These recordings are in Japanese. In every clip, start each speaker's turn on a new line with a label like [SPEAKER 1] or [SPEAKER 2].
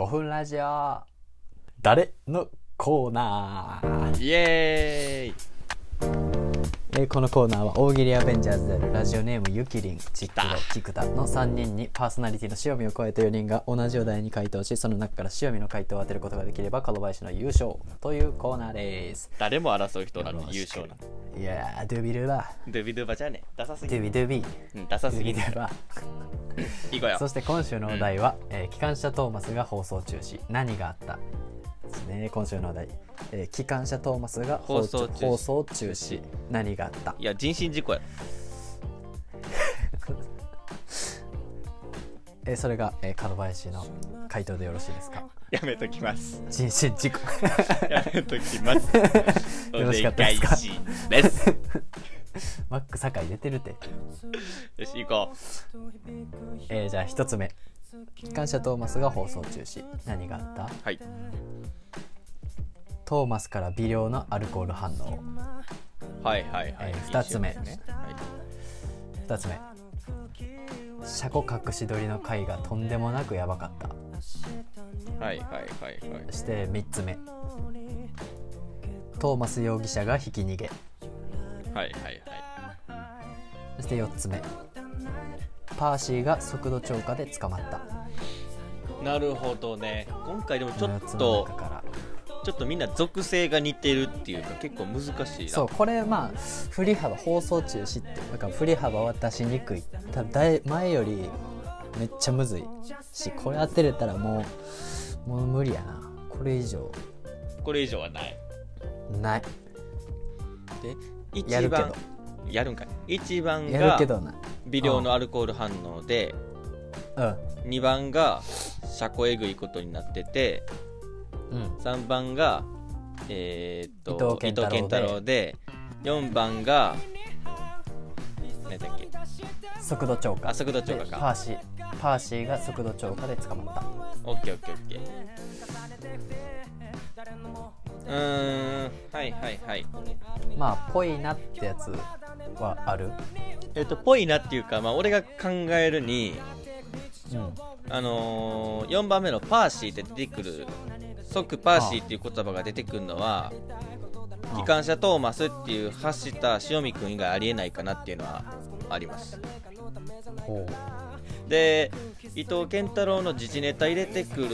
[SPEAKER 1] 5分ラジオ。誰のコーナー、
[SPEAKER 2] イエーイ。
[SPEAKER 1] えーこのコーナーは大喜利アベンジャーズであるラジオネームゆきりんチックロ
[SPEAKER 2] 来
[SPEAKER 1] キクタの3人にパーソナリティの塩見を超えた4人が同じお題に回答しその中から塩見の回答を当てることができれば角林の優勝というコーナーです。
[SPEAKER 2] 誰も争う人なのに優勝なの
[SPEAKER 1] いやードゥビルバ
[SPEAKER 2] ドゥビドゥバじゃねダサすぎ
[SPEAKER 1] ドゥビドゥビ
[SPEAKER 2] うんダサ
[SPEAKER 1] ドゥ
[SPEAKER 2] すぎ
[SPEAKER 1] ビドゥバ
[SPEAKER 2] い
[SPEAKER 1] そして今週のお題は、えー機関車トーマスが放送中止。何があった？ですね。今週のお題、えー機関車トーマスが放
[SPEAKER 2] 放送中止。
[SPEAKER 1] 放送中止。何があった？
[SPEAKER 2] いや人身事故や
[SPEAKER 1] えーそれが、えー、角林の回答でよろしいですか？
[SPEAKER 2] やめときます。
[SPEAKER 1] 人身事故。
[SPEAKER 2] やめときます。
[SPEAKER 1] よろしかったですか？マック酒井出てるって、
[SPEAKER 2] よし行こ
[SPEAKER 1] えーじゃあ一つ目。機関車トーマスが放送中止。何があった？
[SPEAKER 2] うはい。
[SPEAKER 1] トーマスから微量のアルコール反応。
[SPEAKER 2] はいはいはい、
[SPEAKER 1] えー二つ目。
[SPEAKER 2] ね
[SPEAKER 1] 二つ目。車庫隠し撮りの回がとんでもなくやばかった。
[SPEAKER 2] はいはいはいはい。
[SPEAKER 1] そして3つ目。トーマス容疑者がひき逃げ。
[SPEAKER 2] はいはいはい
[SPEAKER 1] そして4つ目。パーシーが速度超過で捕まった。
[SPEAKER 2] なるほどね。今回でもちょ
[SPEAKER 1] この4つの
[SPEAKER 2] っとちょっとみんな属性が似てるっていうか結構難しいな。
[SPEAKER 1] そうこれまあ振り幅放送中止ってだから振り幅は出しにくい。ただい前よりめっちゃむずい。しこれ当てれたらもうもう無理やな。これ以上。
[SPEAKER 2] これ以上はない。
[SPEAKER 1] ない。
[SPEAKER 2] で一番
[SPEAKER 1] やる
[SPEAKER 2] んかい？1番
[SPEAKER 1] やる
[SPEAKER 2] が
[SPEAKER 1] けどな。
[SPEAKER 2] 微量のアルコール反応で
[SPEAKER 1] うん。
[SPEAKER 2] 2番が車庫えぐいことになってて
[SPEAKER 1] うん。
[SPEAKER 2] 3番がえーっと
[SPEAKER 1] 伊藤健太郎で。
[SPEAKER 2] 4番が何だっけ？
[SPEAKER 1] 速度超過。
[SPEAKER 2] あ速度超過
[SPEAKER 1] でパ
[SPEAKER 2] か
[SPEAKER 1] ーシー。パーシーが速度超過で捕まった。
[SPEAKER 2] オッケーオッケーオッケーうーんはいはいはい。
[SPEAKER 1] まあぽいなってやつはある？
[SPEAKER 2] えっとぽいなっていうかまあ俺が考えるに
[SPEAKER 1] うん。
[SPEAKER 2] あのー、4番目のパーシーって出てくる即パーシーっていう言葉が出てくるのは機関車トーマスっていう発した塩見くん以外ありえないかなっていうのはあります。
[SPEAKER 1] ほ
[SPEAKER 2] で伊藤健太郎の自治ネタ入れてくる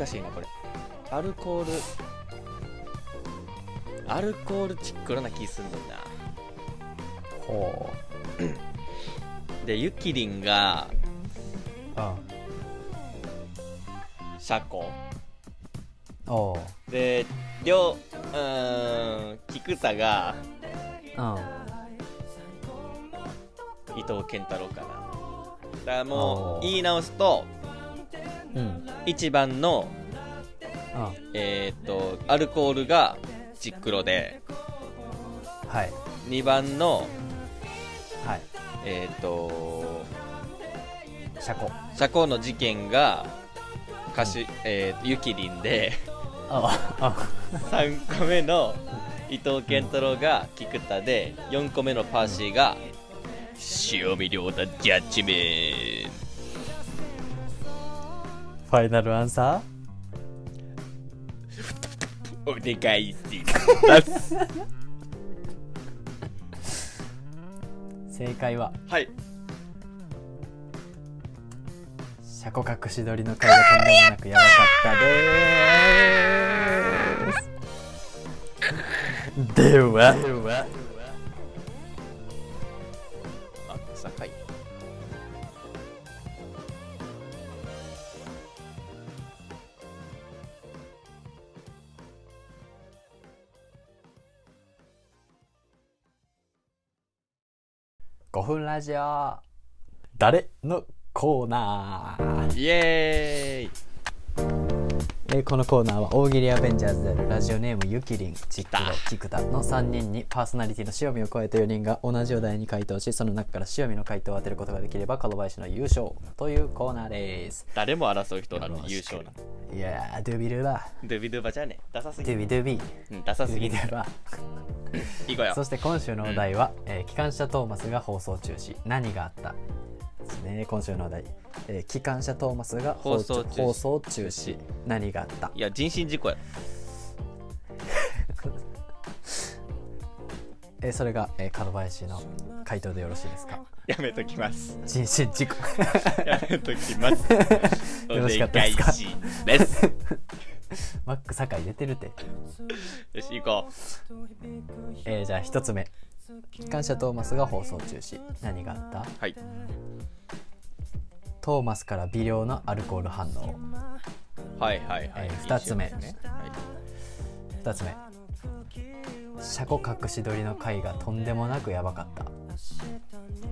[SPEAKER 2] 難しいなこれ。アルコール。アルコールチックロな気すんねんな。
[SPEAKER 1] う。ほ
[SPEAKER 2] でゆきりんが
[SPEAKER 1] ううん
[SPEAKER 2] 車庫。
[SPEAKER 1] おう
[SPEAKER 2] で両うーん菊田が
[SPEAKER 1] うん
[SPEAKER 2] 伊藤健太郎かな。だからもう言い直すと
[SPEAKER 1] うん
[SPEAKER 2] 1番の
[SPEAKER 1] うん。
[SPEAKER 2] えーっとアルコールがチックロで
[SPEAKER 1] はい。
[SPEAKER 2] 2番の
[SPEAKER 1] はい。
[SPEAKER 2] えーっと
[SPEAKER 1] 車庫。
[SPEAKER 2] 車庫の事件が歌手、えー、ゆきりんで
[SPEAKER 1] ああ。
[SPEAKER 2] 3個目の伊藤健太郎が菊田で4個目のパーシーが塩見亮太ジャッジメン
[SPEAKER 1] ファイナルアンサ
[SPEAKER 2] お願いします。
[SPEAKER 1] ー正解は？
[SPEAKER 2] はい。
[SPEAKER 1] 車庫隠し撮りの回がとんでもなくやばかったでーす。ではでは
[SPEAKER 2] あ酒井
[SPEAKER 1] 5分ラジオ。誰のコーナー？
[SPEAKER 2] イエーイ
[SPEAKER 1] えーこのコーナーは大喜利アベンジャーズであるラジオネームゆきりんチックロ
[SPEAKER 2] 来
[SPEAKER 1] キクタの3人にパーソナリティの塩見を超えた4人が同じお題に回答しその中から塩見の回答を当てることができれば角林の優勝というコーナーです
[SPEAKER 2] 誰も争う人なのに優勝な。
[SPEAKER 1] いやードゥビルバ
[SPEAKER 2] ドゥビドゥバじゃねえ。ダサす
[SPEAKER 1] ド
[SPEAKER 2] ぎる。
[SPEAKER 1] ゥビドゥビ
[SPEAKER 2] うん、ダサ
[SPEAKER 1] ドゥ
[SPEAKER 2] すぎる。
[SPEAKER 1] ビドゥバ
[SPEAKER 2] いこよ
[SPEAKER 1] そ。して今週のお題は、えー機関車トーマスが放送中止何があった？ですね。今週のお題、えー機関車トーマスが放
[SPEAKER 2] 放送中止。
[SPEAKER 1] 放送中止。何があった？
[SPEAKER 2] いや、人身事故や。
[SPEAKER 1] えーそれが、えー、角林の回答でよろしいですか？
[SPEAKER 2] やめときます。
[SPEAKER 1] 人身事故。
[SPEAKER 2] やめときます。お
[SPEAKER 1] よろしかったですか？
[SPEAKER 2] す。
[SPEAKER 1] マック酒井出てるて、
[SPEAKER 2] よし、行こ
[SPEAKER 1] えーじゃあ一つ目機関車トーマスが放送中止何があった？
[SPEAKER 2] う。はい。
[SPEAKER 1] トーマスから微量のアルコール反応
[SPEAKER 2] はいはいはい。
[SPEAKER 1] えー二つ目
[SPEAKER 2] ねはい
[SPEAKER 1] 二つ目車庫隠し撮りの回がとんでもなくやばかった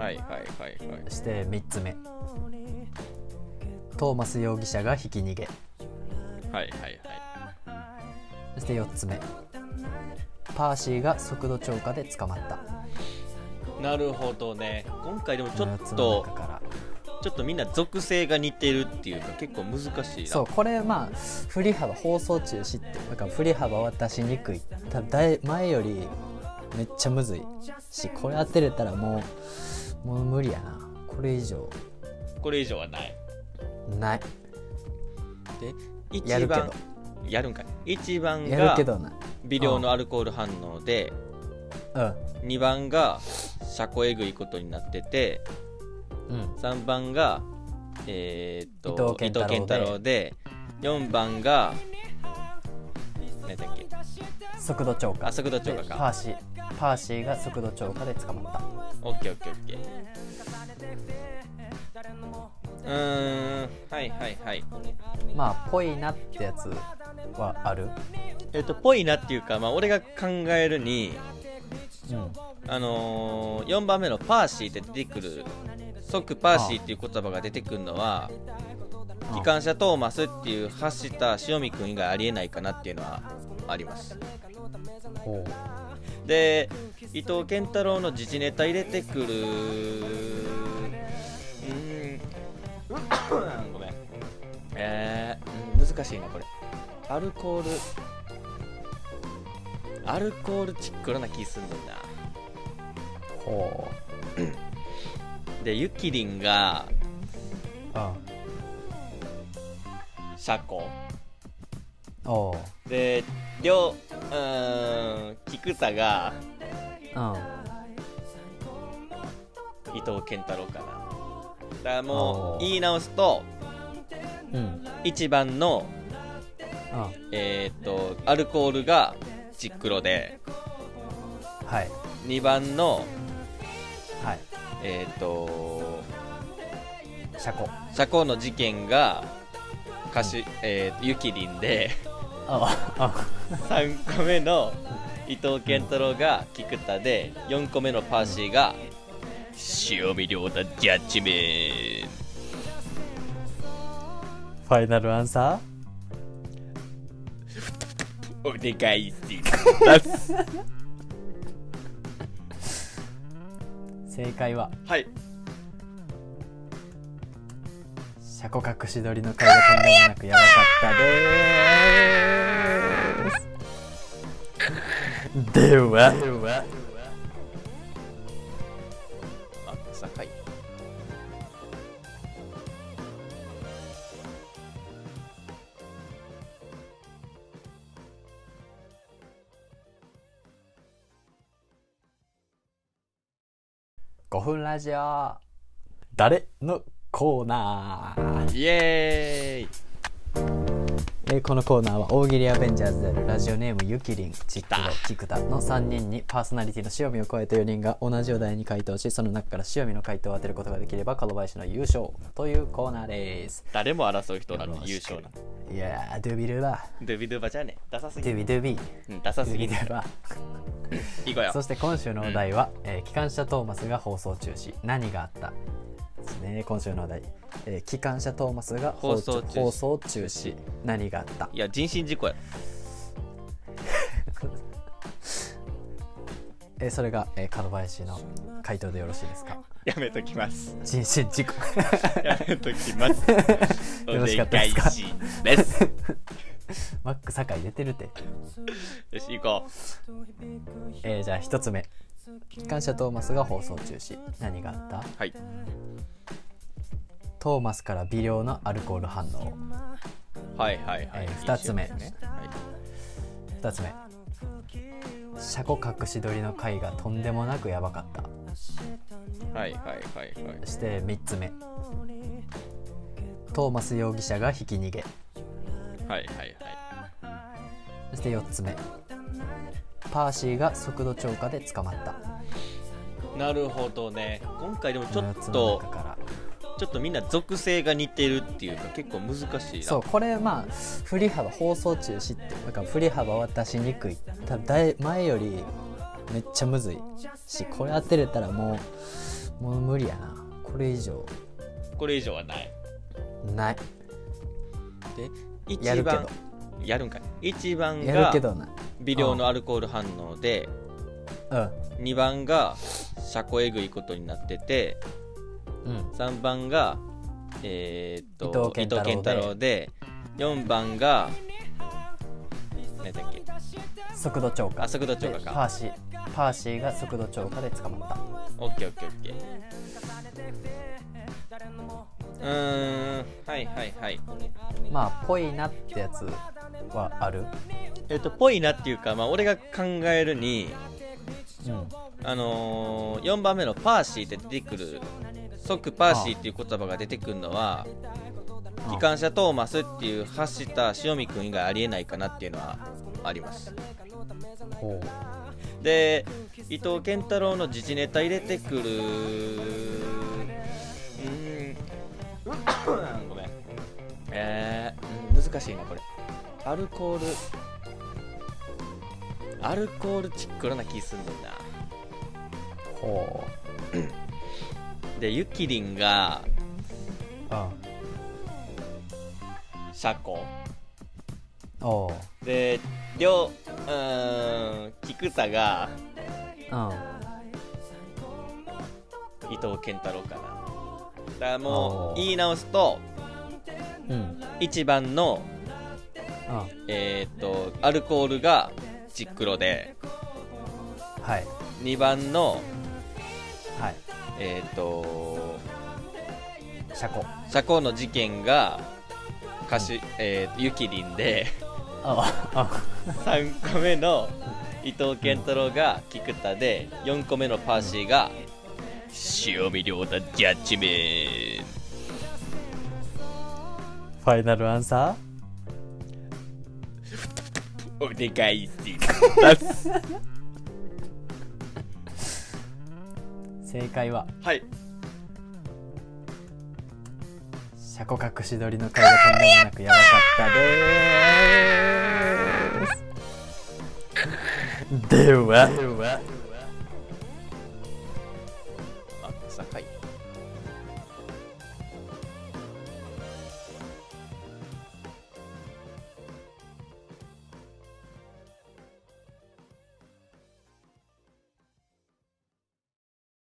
[SPEAKER 2] はいはいはいはい。
[SPEAKER 1] そして3つ目トーマス容疑者がひき逃げ
[SPEAKER 2] はいはいはい。
[SPEAKER 1] そして4つ目パーシーが速度超過で捕まった。
[SPEAKER 2] なるほどね。今回でもちょっ
[SPEAKER 1] 4つの
[SPEAKER 2] とちょっとみんな属性が似てるっていうか結構難しいな。
[SPEAKER 1] そうこれまあ振り幅放送中止ってだから振り幅は出しにくい。多分だい前よりめっちゃむずいしこれ当てれたらもうもう無理やな。これ以上。
[SPEAKER 2] これ以上はない。
[SPEAKER 1] ない。
[SPEAKER 2] で、一
[SPEAKER 1] やるけ
[SPEAKER 2] 番
[SPEAKER 1] ど、
[SPEAKER 2] やるんかい。1番
[SPEAKER 1] やる
[SPEAKER 2] が
[SPEAKER 1] けどな
[SPEAKER 2] 微量のアルコール反応で、
[SPEAKER 1] うん。
[SPEAKER 2] 2番が車庫えぐいことになってて、
[SPEAKER 1] うん。
[SPEAKER 2] 3番が、えーっと
[SPEAKER 1] 伊藤健太郎で。
[SPEAKER 2] 4番が何だっけ？
[SPEAKER 1] 速度超過。
[SPEAKER 2] あ速度超過
[SPEAKER 1] で
[SPEAKER 2] か
[SPEAKER 1] パーシーパーシーが速度超過で捕まった。
[SPEAKER 2] オッケーオッケーオッケー。うーんはいはいはい。
[SPEAKER 1] まあぽいなってやつはある
[SPEAKER 2] えっとぽいなっていうか、まあ、俺が考えるに
[SPEAKER 1] うん
[SPEAKER 2] あのー、4番目のパーシーって出てくる即パーシーっていう言葉が出てくるのは
[SPEAKER 1] あ
[SPEAKER 2] 機関車トーマスっていう発した塩見くん以外ありえないかなっていうのはあります。
[SPEAKER 1] ほ
[SPEAKER 2] で伊藤健太郎の自治ネタ入れてくるうーんごめん。えー、うん難しいなこれ。アルコールアルコールチックな気すんねんな。
[SPEAKER 1] う。ほ
[SPEAKER 2] でゆきりんが
[SPEAKER 1] ううん
[SPEAKER 2] 車庫。
[SPEAKER 1] おう
[SPEAKER 2] で両うーん菊田が
[SPEAKER 1] うん
[SPEAKER 2] 伊藤健太郎かな。だからもう言い直すと
[SPEAKER 1] うん。
[SPEAKER 2] 1番の
[SPEAKER 1] うん
[SPEAKER 2] えーっとアルコールがチックロで。
[SPEAKER 1] はい。
[SPEAKER 2] 2番の
[SPEAKER 1] はい。
[SPEAKER 2] えーっと
[SPEAKER 1] 車庫。
[SPEAKER 2] 車庫の事件が歌手、えーゆきりんで
[SPEAKER 1] ああ。
[SPEAKER 2] 3個目の伊藤健太郎が菊田で4個目のパーシーが塩見亮太ジャッジメン
[SPEAKER 1] ファイナルアンサ
[SPEAKER 2] お願いします。
[SPEAKER 1] ー正解は
[SPEAKER 2] はい。
[SPEAKER 1] 車庫隠し撮りの回がとんでもなくやばかったです。では
[SPEAKER 2] マッ
[SPEAKER 1] 5分ラジオ。誰のコーナー？
[SPEAKER 2] イエーイ。
[SPEAKER 1] えーこのコーナーは大喜利アベンジャーズであるラジオネームゆきりんチックロキクタ。の3人にパーソナリティの塩見を超えた4人が同じお題に回答しその中から塩見の回答を当てることができれば角林の優勝というコーナーです。
[SPEAKER 2] 誰も争う人なのに優勝なの。
[SPEAKER 1] いやードゥビルバ
[SPEAKER 2] ドゥビドゥバじゃねえダサすぎる。
[SPEAKER 1] ドゥビドゥビ
[SPEAKER 2] うんダサ
[SPEAKER 1] ドゥ
[SPEAKER 2] すぎる
[SPEAKER 1] ビドゥバ
[SPEAKER 2] いいこよ。
[SPEAKER 1] そして今週のお題は、えー機関車トーマスが放送中止。何があったですね。今週のお題、えー機関車トーマスが
[SPEAKER 2] 放送中止。
[SPEAKER 1] 何があった？
[SPEAKER 2] いや人身事故や。
[SPEAKER 1] えーそれが、えー、門林の回答でよろしいですか？
[SPEAKER 2] やめときます。
[SPEAKER 1] 人身事故。
[SPEAKER 2] やめときます。
[SPEAKER 1] よろしかったですか？
[SPEAKER 2] お願いします
[SPEAKER 1] マック酒井出てるて、
[SPEAKER 2] よし行こ
[SPEAKER 1] えーじゃあ一つ目。機関車トーマスが放送中止。何があった？
[SPEAKER 2] うはい。
[SPEAKER 1] トーマスから微量のアルコール反応。
[SPEAKER 2] はいはいはい、
[SPEAKER 1] えー二つ目。
[SPEAKER 2] ね。
[SPEAKER 1] 2つ目。車庫隠し撮りの回がとんでもなくやばかった。
[SPEAKER 2] はい、はいはいはい。はい
[SPEAKER 1] そして3つ目。トーマス容疑者がひき逃げ。
[SPEAKER 2] はいはいはい
[SPEAKER 1] そして4つ目。パーシーが速度超過で捕まった。
[SPEAKER 2] なるほどね。今回でもちょっ
[SPEAKER 1] 4つの
[SPEAKER 2] とちょっとみんな属性が似てるっていうか結構難しいな。
[SPEAKER 1] そうこれまあ振り幅放送中止ってだから振り幅は出しにくい。多分だい前よりめっちゃむずい。しこれ当てれたらもうもう無理やな。これ以上。
[SPEAKER 2] これ以上はない。
[SPEAKER 1] ない。
[SPEAKER 2] で一
[SPEAKER 1] やるけ
[SPEAKER 2] 番
[SPEAKER 1] ど
[SPEAKER 2] やるんかい1番
[SPEAKER 1] やる
[SPEAKER 2] が
[SPEAKER 1] けどな。
[SPEAKER 2] 微量のアルコール反応で
[SPEAKER 1] うん。
[SPEAKER 2] 2番が車庫えぐいことになってて
[SPEAKER 1] うん。
[SPEAKER 2] 3番がえーっと
[SPEAKER 1] 伊藤健太郎で。
[SPEAKER 2] 4番が何だっけ。
[SPEAKER 1] 速度超過。
[SPEAKER 2] あ速度超過
[SPEAKER 1] で
[SPEAKER 2] か
[SPEAKER 1] パーシーパーシーが速度超過で捕まった。
[SPEAKER 2] オッケーオッケーオッケー。うーんはいはいはい。
[SPEAKER 1] まあぽいなってやつはある？
[SPEAKER 2] えっとぽいなっていうかまあ俺が考えるに
[SPEAKER 1] うん。
[SPEAKER 2] あのー、4番目のパーシーって出てくる即パーシーっていう言葉が出てくるのは機関車トーマスっていう発した塩見君以外ありえないかなっていうのはあります。で伊藤健太郎の自治ネタ入れてくるうーん ごめん。えー、うん難しいなこれアルコール。アルコールチックな気すんねんな。
[SPEAKER 1] ほ
[SPEAKER 2] でゆきりんが
[SPEAKER 1] ううん
[SPEAKER 2] 車庫。
[SPEAKER 1] おう
[SPEAKER 2] でりょううーん菊田が
[SPEAKER 1] うん
[SPEAKER 2] 伊藤健太郎かな。だからもう言い直すと
[SPEAKER 1] うん。
[SPEAKER 2] 1番の
[SPEAKER 1] うん
[SPEAKER 2] えーっとアルコールがチックロで
[SPEAKER 1] はい。
[SPEAKER 2] 2番の
[SPEAKER 1] はい。
[SPEAKER 2] えーっと
[SPEAKER 1] 車庫。
[SPEAKER 2] 車庫の事件が歌手、えー、ゆきりんで
[SPEAKER 1] ああ。
[SPEAKER 2] 3個目の伊藤健太郎が菊田で4個目のパーシーが塩見亮太ジャッジメン
[SPEAKER 1] ファイナルアンサ
[SPEAKER 2] お願いします。
[SPEAKER 1] ー 正解は
[SPEAKER 2] はい。
[SPEAKER 1] 車庫隠し撮りの回がとんでもなくやばかったでーす。では
[SPEAKER 2] あ酒